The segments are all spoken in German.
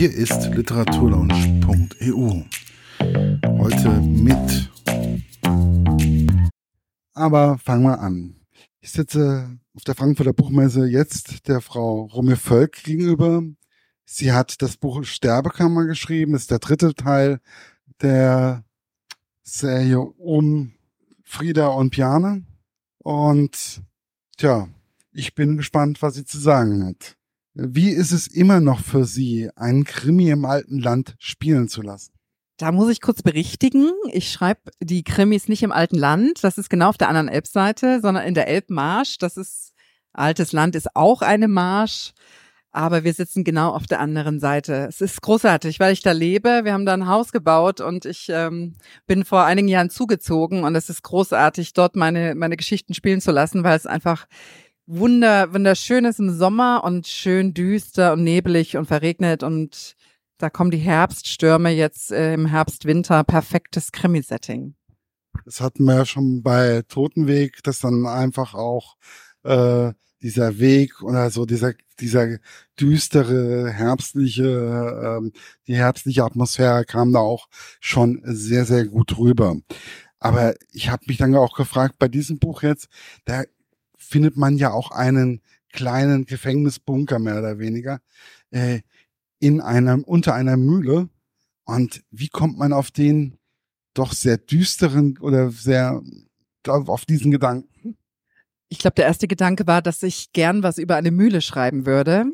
Hier ist literaturlaunch.eu. Heute mit. Aber fangen wir an. Ich sitze auf der Frankfurter Buchmesse jetzt der Frau Rumme Völk gegenüber. Sie hat das Buch Sterbekammer geschrieben. Das ist der dritte Teil der Serie um Frieda und Piane. Und tja, ich bin gespannt, was sie zu sagen hat. Wie ist es immer noch für Sie, einen Krimi im alten Land spielen zu lassen? Da muss ich kurz berichtigen. Ich schreibe die Krimis nicht im alten Land. Das ist genau auf der anderen Elbseite, sondern in der Elbmarsch. Das ist, altes Land ist auch eine Marsch. Aber wir sitzen genau auf der anderen Seite. Es ist großartig, weil ich da lebe. Wir haben da ein Haus gebaut und ich ähm, bin vor einigen Jahren zugezogen und es ist großartig, dort meine, meine Geschichten spielen zu lassen, weil es einfach wunder, wunderschön ist im Sommer und schön düster und nebelig und verregnet und da kommen die Herbststürme jetzt äh, im Herbst, Winter, perfektes Krimi-Setting. Das hatten wir ja schon bei Totenweg, dass dann einfach auch äh, dieser Weg oder so dieser dieser düstere herbstliche ähm, die herbstliche Atmosphäre kam da auch schon sehr sehr gut rüber. Aber ich habe mich dann auch gefragt bei diesem Buch jetzt, da findet man ja auch einen kleinen Gefängnisbunker mehr oder weniger äh, in einem unter einer Mühle. Und wie kommt man auf den doch sehr düsteren oder sehr auf diesen Gedanken? Ich glaube, der erste Gedanke war, dass ich gern was über eine Mühle schreiben würde.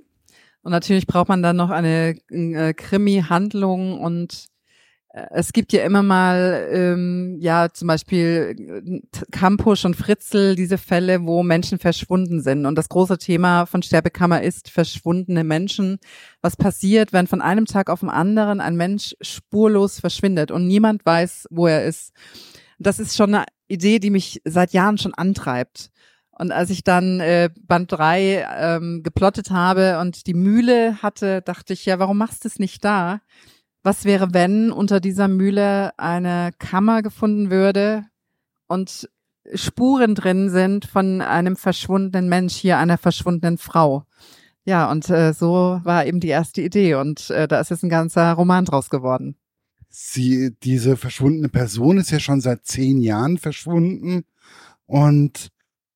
Und natürlich braucht man dann noch eine äh, Krimi-Handlung und es gibt ja immer mal, ähm, ja, zum Beispiel Campus und Fritzel, diese Fälle, wo Menschen verschwunden sind. Und das große Thema von Sterbekammer ist verschwundene Menschen. Was passiert, wenn von einem Tag auf den anderen ein Mensch spurlos verschwindet und niemand weiß, wo er ist? Das ist schon eine Idee, die mich seit Jahren schon antreibt. Und als ich dann äh, Band 3 ähm, geplottet habe und die Mühle hatte, dachte ich, ja, warum machst du es nicht da? Was wäre, wenn unter dieser Mühle eine Kammer gefunden würde und Spuren drin sind von einem verschwundenen Mensch, hier einer verschwundenen Frau? Ja, und äh, so war eben die erste Idee und äh, da ist jetzt ein ganzer Roman draus geworden. Sie, diese verschwundene Person ist ja schon seit zehn Jahren verschwunden. Und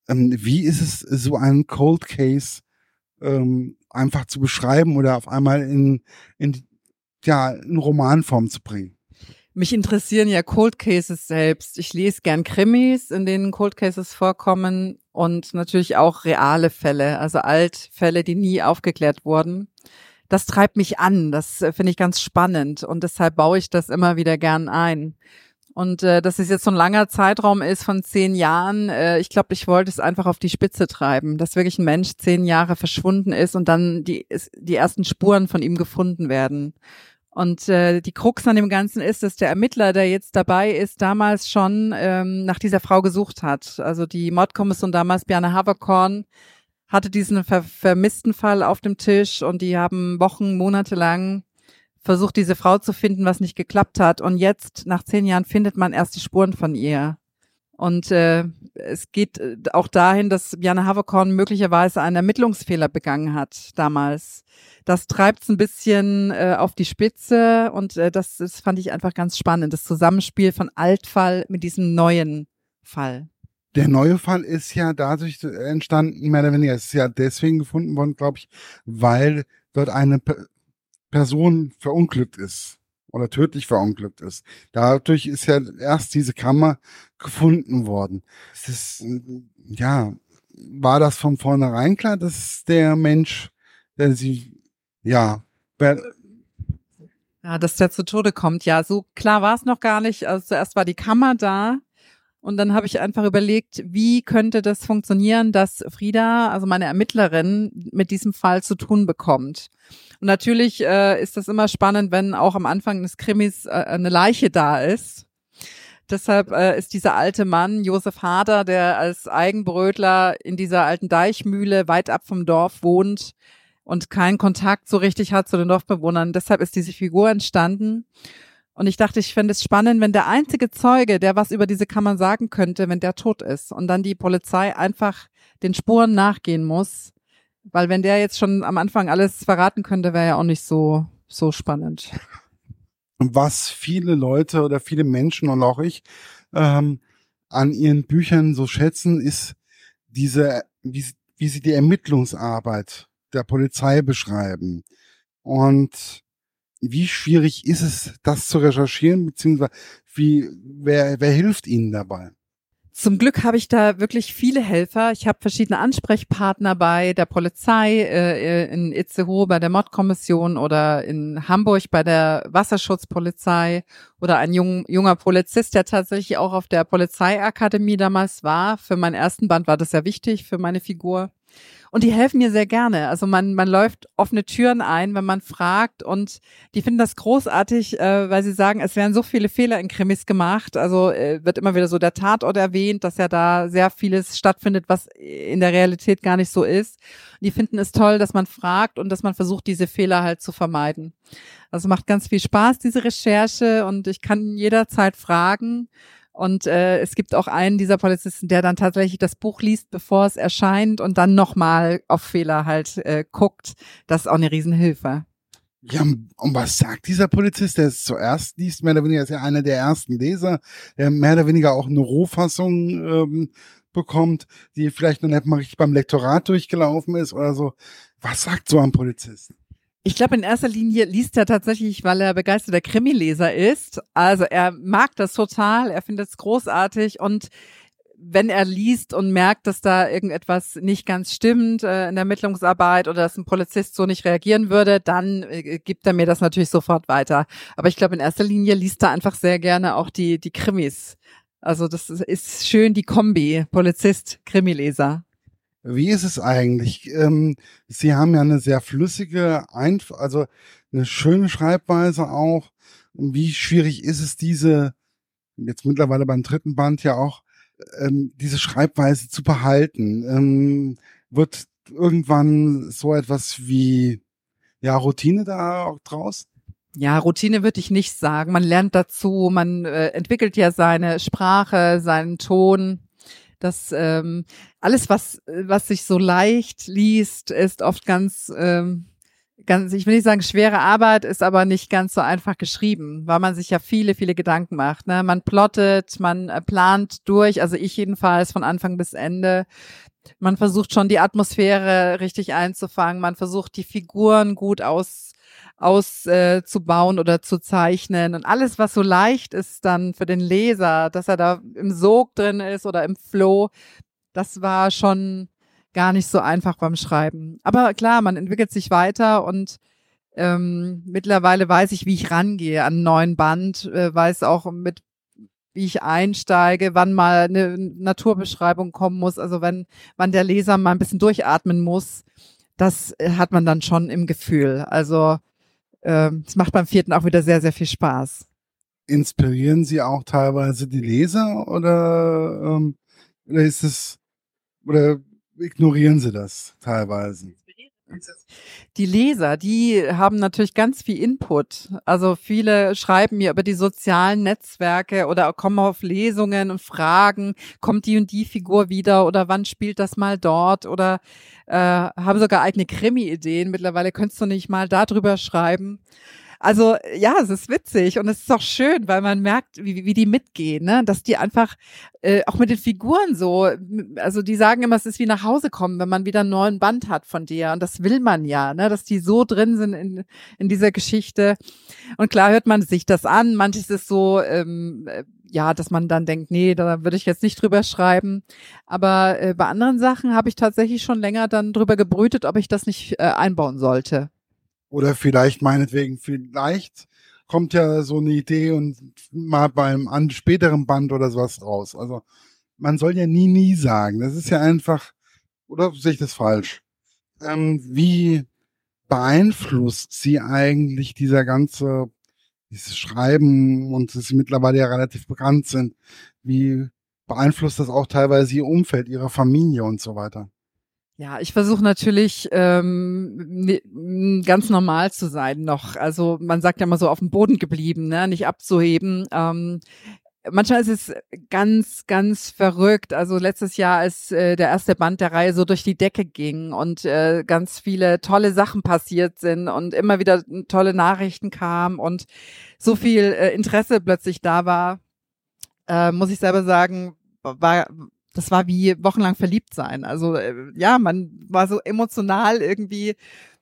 ähm, wie ist es, so einen Cold Case ähm, einfach zu beschreiben oder auf einmal in, in ja, in Romanform zu bringen. Mich interessieren ja Cold Cases selbst. Ich lese gern Krimis, in denen Cold Cases vorkommen und natürlich auch reale Fälle, also Altfälle, die nie aufgeklärt wurden. Das treibt mich an, das äh, finde ich ganz spannend und deshalb baue ich das immer wieder gern ein. Und äh, dass es jetzt so ein langer Zeitraum ist von zehn Jahren, äh, ich glaube, ich wollte es einfach auf die Spitze treiben, dass wirklich ein Mensch zehn Jahre verschwunden ist und dann die, die ersten Spuren von ihm gefunden werden. Und äh, die Krux an dem Ganzen ist, dass der Ermittler, der jetzt dabei ist, damals schon ähm, nach dieser Frau gesucht hat. Also die Mordkommission damals, Bjarne Haverkorn, hatte diesen ver vermissten Fall auf dem Tisch und die haben Wochen, Monate lang versucht, diese Frau zu finden, was nicht geklappt hat. Und jetzt, nach zehn Jahren, findet man erst die Spuren von ihr. Und äh, es geht äh, auch dahin, dass Bjarne Haverkorn möglicherweise einen Ermittlungsfehler begangen hat damals. Das treibt es ein bisschen äh, auf die Spitze und äh, das, das fand ich einfach ganz spannend, das Zusammenspiel von Altfall mit diesem neuen Fall. Der neue Fall ist ja dadurch entstanden, mehr oder weniger, es ist ja deswegen gefunden worden, glaube ich, weil dort eine P Person verunglückt ist oder tödlich verunglückt ist. Dadurch ist ja erst diese Kammer gefunden worden. Es ist, ja, war das von vornherein klar, dass der Mensch, der sie, ja, ja, dass der zu Tode kommt. Ja, so klar war es noch gar nicht. Also zuerst war die Kammer da und dann habe ich einfach überlegt, wie könnte das funktionieren, dass Frieda, also meine Ermittlerin, mit diesem Fall zu tun bekommt. Und natürlich äh, ist das immer spannend, wenn auch am Anfang des Krimis äh, eine Leiche da ist. Deshalb äh, ist dieser alte Mann, Josef Hader, der als Eigenbrötler in dieser alten Deichmühle weit ab vom Dorf wohnt und keinen Kontakt so richtig hat zu den Dorfbewohnern. Deshalb ist diese Figur entstanden. Und ich dachte, ich fände es spannend, wenn der einzige Zeuge, der was über diese Kammer sagen könnte, wenn der tot ist und dann die Polizei einfach den Spuren nachgehen muss. Weil wenn der jetzt schon am Anfang alles verraten könnte, wäre ja auch nicht so so spannend. Was viele Leute oder viele Menschen und auch ich ähm, an ihren Büchern so schätzen, ist diese, wie, wie sie die Ermittlungsarbeit der Polizei beschreiben. Und wie schwierig ist es, das zu recherchieren, beziehungsweise wie, wer, wer hilft Ihnen dabei? Zum Glück habe ich da wirklich viele Helfer. Ich habe verschiedene Ansprechpartner bei der Polizei, äh, in Itzehoe bei der Mordkommission oder in Hamburg bei der Wasserschutzpolizei oder ein jung, junger Polizist, der tatsächlich auch auf der Polizeiakademie damals war. Für meinen ersten Band war das sehr wichtig für meine Figur. Und die helfen mir sehr gerne. Also man, man läuft offene Türen ein, wenn man fragt. Und die finden das großartig, äh, weil sie sagen, es werden so viele Fehler in Krimis gemacht. Also äh, wird immer wieder so der Tatort erwähnt, dass ja da sehr vieles stattfindet, was in der Realität gar nicht so ist. Und die finden es toll, dass man fragt und dass man versucht, diese Fehler halt zu vermeiden. Also macht ganz viel Spaß, diese Recherche. Und ich kann jederzeit fragen. Und äh, es gibt auch einen dieser Polizisten, der dann tatsächlich das Buch liest, bevor es erscheint und dann nochmal auf Fehler halt äh, guckt. Das ist auch eine Riesenhilfe. Ja, und was sagt dieser Polizist, der es zuerst liest? Mehr oder weniger ist ja einer der ersten Leser, der mehr oder weniger auch eine Rohfassung ähm, bekommt, die vielleicht noch nicht mal richtig beim Lektorat durchgelaufen ist oder so. Was sagt so ein Polizist? Ich glaube, in erster Linie liest er tatsächlich, weil er begeisterter Krimileser ist. Also er mag das total, er findet es großartig und wenn er liest und merkt, dass da irgendetwas nicht ganz stimmt äh, in der Ermittlungsarbeit oder dass ein Polizist so nicht reagieren würde, dann äh, gibt er mir das natürlich sofort weiter. Aber ich glaube, in erster Linie liest er einfach sehr gerne auch die, die Krimis. Also das ist schön die Kombi, Polizist, Krimileser. Wie ist es eigentlich? Ähm, Sie haben ja eine sehr flüssige, Einf also eine schöne Schreibweise auch. Wie schwierig ist es, diese, jetzt mittlerweile beim dritten Band ja auch, ähm, diese Schreibweise zu behalten? Ähm, wird irgendwann so etwas wie, ja, Routine da auch draus? Ja, Routine würde ich nicht sagen. Man lernt dazu, man äh, entwickelt ja seine Sprache, seinen Ton dass ähm, alles, was, was sich so leicht liest, ist oft ganz, ähm, ganz, ich will nicht sagen schwere Arbeit, ist aber nicht ganz so einfach geschrieben, weil man sich ja viele, viele Gedanken macht. Ne? Man plottet, man äh, plant durch, also ich jedenfalls von Anfang bis Ende. Man versucht schon die Atmosphäre richtig einzufangen, man versucht die Figuren gut aus auszubauen äh, oder zu zeichnen. Und alles, was so leicht ist dann für den Leser, dass er da im Sog drin ist oder im Flow, das war schon gar nicht so einfach beim Schreiben. Aber klar, man entwickelt sich weiter und ähm, mittlerweile weiß ich, wie ich rangehe an einen neuen Band, äh, weiß auch mit wie ich einsteige, wann mal eine Naturbeschreibung kommen muss, also wenn, wann der Leser mal ein bisschen durchatmen muss, das äh, hat man dann schon im Gefühl. Also ähm, es macht beim vierten auch wieder sehr, sehr viel Spaß. Inspirieren Sie auch teilweise die Leser oder, ähm, oder ist es oder ignorieren Sie das teilweise? Die Leser, die haben natürlich ganz viel Input. Also viele schreiben mir über die sozialen Netzwerke oder kommen auf Lesungen und fragen, kommt die und die Figur wieder oder wann spielt das mal dort oder äh, haben sogar eigene Krimi-Ideen. Mittlerweile könntest du nicht mal darüber schreiben. Also ja, es ist witzig und es ist auch schön, weil man merkt, wie, wie die mitgehen, ne? dass die einfach äh, auch mit den Figuren so, also die sagen immer, es ist wie nach Hause kommen, wenn man wieder einen neuen Band hat von dir und das will man ja, ne? dass die so drin sind in, in dieser Geschichte. Und klar hört man sich das an, manches ist so, ähm, äh, ja, dass man dann denkt, nee, da würde ich jetzt nicht drüber schreiben. Aber äh, bei anderen Sachen habe ich tatsächlich schon länger dann drüber gebrütet, ob ich das nicht äh, einbauen sollte. Oder vielleicht meinetwegen, vielleicht kommt ja so eine Idee und mal beim an späteren Band oder sowas raus. Also man soll ja nie, nie sagen. Das ist ja einfach, oder sehe ich das falsch? Ähm, wie beeinflusst sie eigentlich dieser ganze, dieses Schreiben und dass sie mittlerweile ja relativ bekannt sind, wie beeinflusst das auch teilweise ihr Umfeld, ihre Familie und so weiter? Ja, ich versuche natürlich ähm, ganz normal zu sein noch. Also man sagt ja immer so auf dem Boden geblieben, ne? nicht abzuheben. Ähm, manchmal ist es ganz, ganz verrückt. Also letztes Jahr, als äh, der erste Band der Reihe so durch die Decke ging und äh, ganz viele tolle Sachen passiert sind und immer wieder tolle Nachrichten kamen und so viel äh, Interesse plötzlich da war, äh, muss ich selber sagen, war das war wie wochenlang verliebt sein. Also äh, ja, man war so emotional irgendwie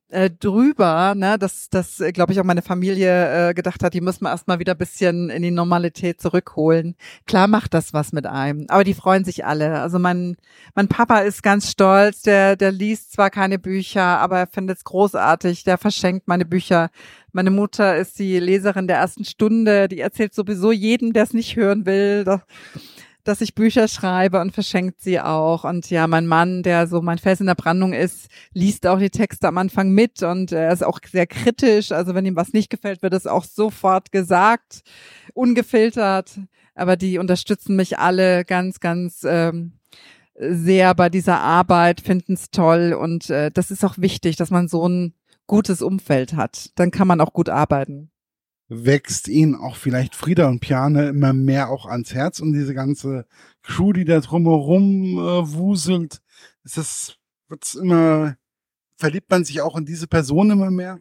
äh, drüber, ne, dass, dass äh, glaube ich, auch meine Familie äh, gedacht hat, die müssen wir erstmal wieder bisschen in die Normalität zurückholen. Klar macht das was mit einem, aber die freuen sich alle. Also mein, mein Papa ist ganz stolz, der, der liest zwar keine Bücher, aber er findet es großartig, der verschenkt meine Bücher. Meine Mutter ist die Leserin der ersten Stunde, die erzählt sowieso jedem, der es nicht hören will. Doch dass ich Bücher schreibe und verschenkt sie auch. Und ja, mein Mann, der so mein Fels in der Brandung ist, liest auch die Texte am Anfang mit und er ist auch sehr kritisch. Also wenn ihm was nicht gefällt, wird es auch sofort gesagt, ungefiltert. Aber die unterstützen mich alle ganz, ganz ähm, sehr bei dieser Arbeit, finden es toll und äh, das ist auch wichtig, dass man so ein gutes Umfeld hat. Dann kann man auch gut arbeiten wächst ihnen auch vielleicht Frieda und Piane immer mehr auch ans Herz und diese ganze Crew, die da drumherum äh, wuselt, ist das, wird's immer, verliebt man sich auch in diese Person immer mehr?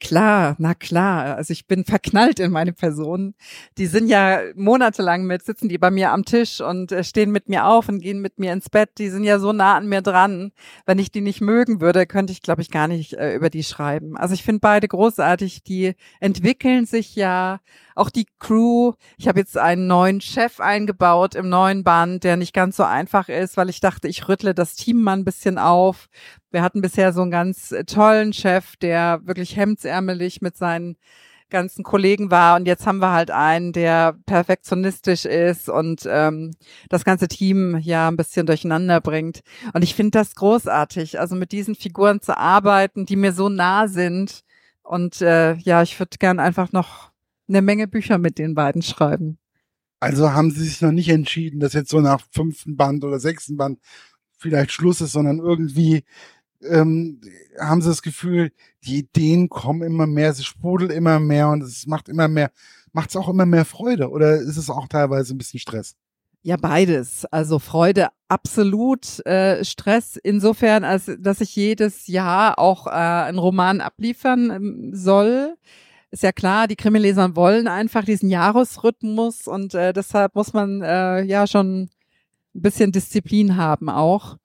Klar, na klar. Also ich bin verknallt in meine Person. Die sind ja monatelang mit, sitzen die bei mir am Tisch und äh, stehen mit mir auf und gehen mit mir ins Bett. Die sind ja so nah an mir dran. Wenn ich die nicht mögen würde, könnte ich, glaube ich, gar nicht äh, über die schreiben. Also ich finde beide großartig. Die entwickeln sich ja auch die Crew. Ich habe jetzt einen neuen Chef eingebaut im neuen Band, der nicht ganz so einfach ist, weil ich dachte, ich rüttle das Team mal ein bisschen auf. Wir hatten bisher so einen ganz tollen Chef, der wirklich hemdsärmelig mit seinen ganzen Kollegen war und jetzt haben wir halt einen, der perfektionistisch ist und ähm, das ganze Team ja ein bisschen durcheinander bringt. Und ich finde das großartig, also mit diesen Figuren zu arbeiten, die mir so nah sind. Und äh, ja, ich würde gern einfach noch eine Menge Bücher mit den beiden schreiben. Also haben sie sich noch nicht entschieden, dass jetzt so nach fünften Band oder sechsten Band vielleicht Schluss ist, sondern irgendwie ähm, haben sie das Gefühl, die Ideen kommen immer mehr, sie sprudeln immer mehr und es macht immer mehr, macht es auch immer mehr Freude oder ist es auch teilweise ein bisschen Stress? Ja, beides. Also Freude absolut, äh, Stress insofern, als dass ich jedes Jahr auch äh, einen Roman abliefern ähm, soll ist ja klar, die Krimileser wollen einfach diesen Jahresrhythmus und äh, deshalb muss man äh, ja schon ein bisschen Disziplin haben auch.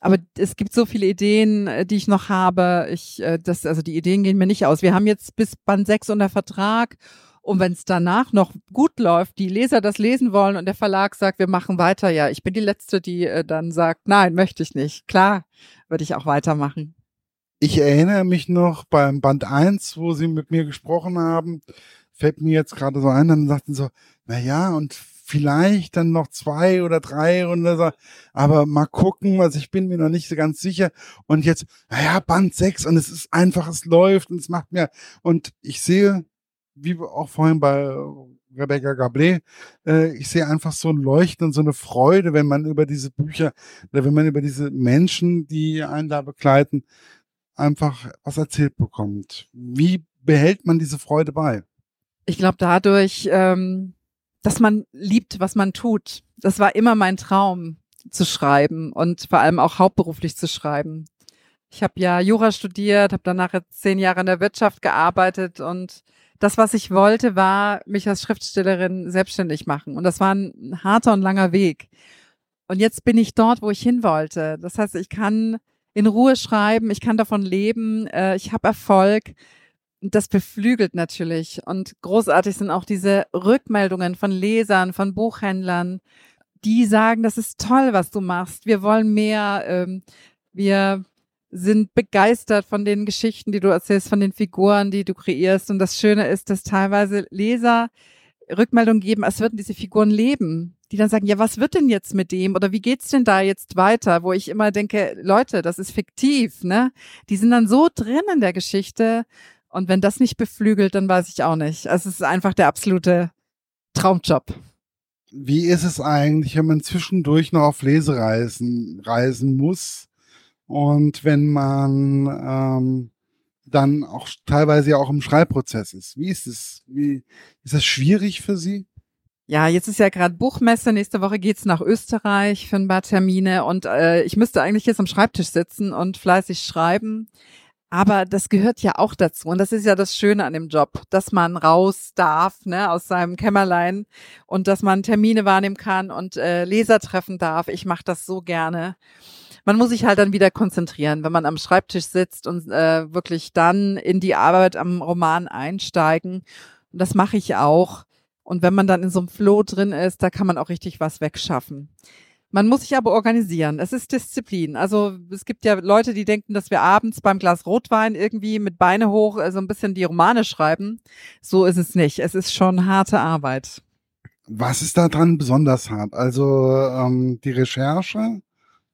Aber es gibt so viele Ideen, äh, die ich noch habe. Ich, äh, das, also die Ideen gehen mir nicht aus. Wir haben jetzt bis Band 6 unter Vertrag. Und wenn es danach noch gut läuft, die Leser das lesen wollen und der Verlag sagt, wir machen weiter, ja, ich bin die Letzte, die äh, dann sagt, nein, möchte ich nicht. Klar, würde ich auch weitermachen ich erinnere mich noch beim Band 1, wo sie mit mir gesprochen haben, fällt mir jetzt gerade so ein, dann sagten so, na ja, und vielleicht dann noch zwei oder drei oder so, aber mal gucken, also ich bin mir noch nicht so ganz sicher. Und jetzt, naja, Band 6 und es ist einfach, es läuft und es macht mir, und ich sehe, wie auch vorhin bei Rebecca Gablé, äh, ich sehe einfach so ein Leuchten und so eine Freude, wenn man über diese Bücher, oder wenn man über diese Menschen, die einen da begleiten, einfach was erzählt bekommt. Wie behält man diese Freude bei? Ich glaube dadurch, ähm, dass man liebt, was man tut. Das war immer mein Traum zu schreiben und vor allem auch hauptberuflich zu schreiben. Ich habe ja Jura studiert, habe danach zehn Jahre in der Wirtschaft gearbeitet und das, was ich wollte, war mich als Schriftstellerin selbstständig machen. Und das war ein harter und langer Weg. Und jetzt bin ich dort, wo ich hin wollte. Das heißt, ich kann in Ruhe schreiben, ich kann davon leben, äh, ich habe Erfolg. Das beflügelt natürlich. Und großartig sind auch diese Rückmeldungen von Lesern, von Buchhändlern, die sagen, das ist toll, was du machst. Wir wollen mehr. Ähm, wir sind begeistert von den Geschichten, die du erzählst, von den Figuren, die du kreierst. Und das Schöne ist, dass teilweise Leser Rückmeldungen geben, als würden diese Figuren leben die dann sagen, ja, was wird denn jetzt mit dem oder wie geht's denn da jetzt weiter? Wo ich immer denke, Leute, das ist fiktiv, ne? Die sind dann so drin in der Geschichte und wenn das nicht beflügelt, dann weiß ich auch nicht. Also es ist einfach der absolute Traumjob. Wie ist es eigentlich, wenn man zwischendurch noch auf Lesereisen reisen muss und wenn man ähm, dann auch teilweise ja auch im Schreibprozess ist? Wie ist es? Wie ist das schwierig für Sie? Ja, jetzt ist ja gerade Buchmesse. Nächste Woche geht's nach Österreich für ein paar Termine und äh, ich müsste eigentlich jetzt am Schreibtisch sitzen und fleißig schreiben. Aber das gehört ja auch dazu. Und das ist ja das Schöne an dem Job, dass man raus darf, ne, aus seinem Kämmerlein und dass man Termine wahrnehmen kann und äh, Leser treffen darf. Ich mache das so gerne. Man muss sich halt dann wieder konzentrieren, wenn man am Schreibtisch sitzt und äh, wirklich dann in die Arbeit am Roman einsteigen. Und das mache ich auch. Und wenn man dann in so einem Flow drin ist, da kann man auch richtig was wegschaffen. Man muss sich aber organisieren. Es ist Disziplin. Also es gibt ja Leute, die denken, dass wir abends beim Glas Rotwein irgendwie mit Beine hoch äh, so ein bisschen die Romane schreiben. So ist es nicht. Es ist schon harte Arbeit. Was ist da dran besonders hart? Also ähm, die Recherche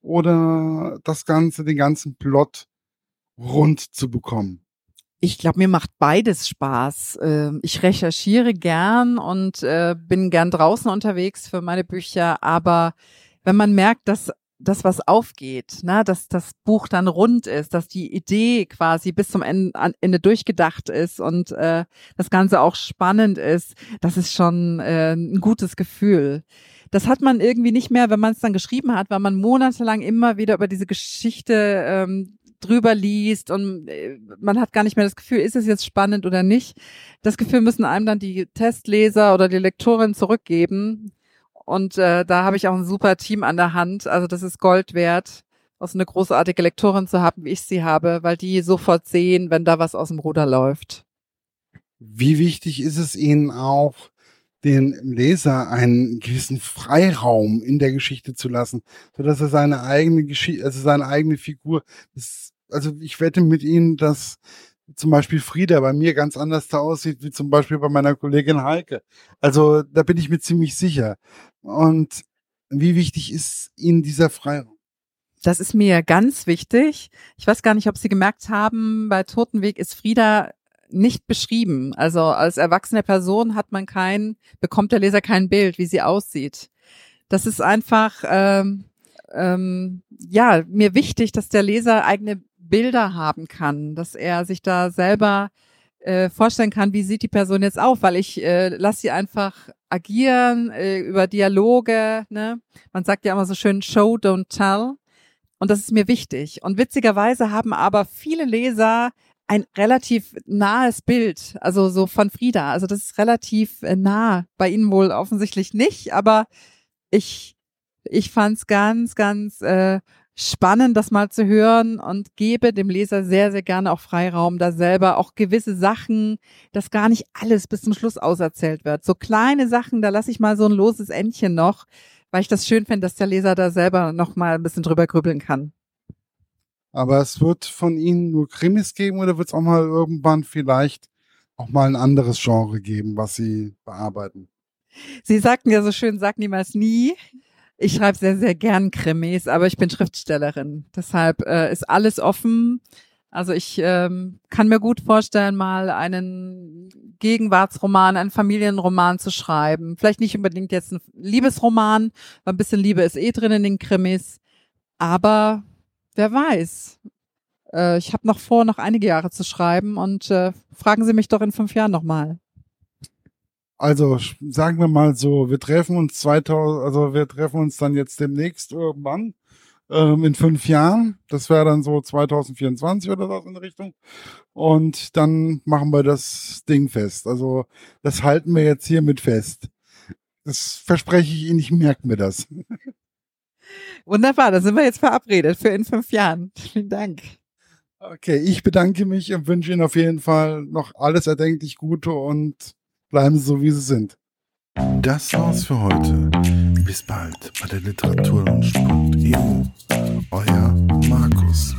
oder das Ganze, den ganzen Plot rund zu bekommen? Ich glaube, mir macht beides Spaß. Ähm, ich recherchiere gern und äh, bin gern draußen unterwegs für meine Bücher, aber wenn man merkt, dass das, was aufgeht, ne, dass das Buch dann rund ist, dass die Idee quasi bis zum Ende, Ende durchgedacht ist und äh, das Ganze auch spannend ist, das ist schon äh, ein gutes Gefühl. Das hat man irgendwie nicht mehr, wenn man es dann geschrieben hat, weil man monatelang immer wieder über diese Geschichte ähm, drüber liest und äh, man hat gar nicht mehr das Gefühl, ist es jetzt spannend oder nicht. Das Gefühl müssen einem dann die Testleser oder die Lektorin zurückgeben. Und äh, da habe ich auch ein super Team an der Hand. Also das ist Gold wert, auch so eine großartige Lektorin zu haben, wie ich sie habe, weil die sofort sehen, wenn da was aus dem Ruder läuft. Wie wichtig ist es Ihnen auch, den Leser einen gewissen Freiraum in der Geschichte zu lassen, sodass er seine eigene Geschichte, also seine eigene Figur, das also ich wette mit Ihnen, dass zum Beispiel Frieda bei mir ganz anders da aussieht, wie zum Beispiel bei meiner Kollegin Heike. Also da bin ich mir ziemlich sicher. Und wie wichtig ist Ihnen dieser Freiraum? Das ist mir ganz wichtig. Ich weiß gar nicht, ob Sie gemerkt haben, bei Totenweg ist Frieda nicht beschrieben. Also als erwachsene Person hat man kein, bekommt der Leser kein Bild, wie sie aussieht. Das ist einfach ähm, ähm, ja mir wichtig, dass der Leser eigene Bilder haben kann, dass er sich da selber äh, vorstellen kann, wie sieht die Person jetzt auf, weil ich äh, lasse sie einfach agieren äh, über Dialoge. Ne? Man sagt ja immer so schön Show, don't tell. Und das ist mir wichtig. Und witzigerweise haben aber viele Leser ein relativ nahes Bild, also so von Frieda. Also das ist relativ äh, nah. Bei Ihnen wohl offensichtlich nicht, aber ich ich fand's ganz, ganz äh, spannend, das mal zu hören und gebe dem Leser sehr, sehr gerne auch Freiraum, da selber auch gewisse Sachen, dass gar nicht alles bis zum Schluss auserzählt wird. So kleine Sachen, da lasse ich mal so ein loses Endchen noch, weil ich das schön finde, dass der Leser da selber noch mal ein bisschen drüber grübeln kann. Aber es wird von Ihnen nur Krimis geben oder wird es auch mal irgendwann vielleicht auch mal ein anderes Genre geben, was Sie bearbeiten? Sie sagten ja so schön, sag niemals nie. Ich schreibe sehr, sehr gern Krimis, aber ich bin Schriftstellerin. Deshalb äh, ist alles offen. Also ich ähm, kann mir gut vorstellen, mal einen Gegenwartsroman, einen Familienroman zu schreiben. Vielleicht nicht unbedingt jetzt ein Liebesroman, weil ein bisschen Liebe ist eh drin in den Krimis. Aber wer weiß. Äh, ich habe noch vor, noch einige Jahre zu schreiben und äh, fragen Sie mich doch in fünf Jahren nochmal. Also sagen wir mal so, wir treffen uns 2000, also wir treffen uns dann jetzt demnächst irgendwann ähm, in fünf Jahren. Das wäre dann so 2024 oder was in der Richtung. Und dann machen wir das Ding fest. Also das halten wir jetzt hiermit fest. Das verspreche ich Ihnen, ich merke mir das. Wunderbar, da sind wir jetzt verabredet für in fünf Jahren. Vielen Dank. Okay, ich bedanke mich und wünsche Ihnen auf jeden Fall noch alles erdenklich Gute und Bleiben Sie so, wie Sie sind. Das war's für heute. Bis bald bei der Literaturlaunch.eu. Euer Markus.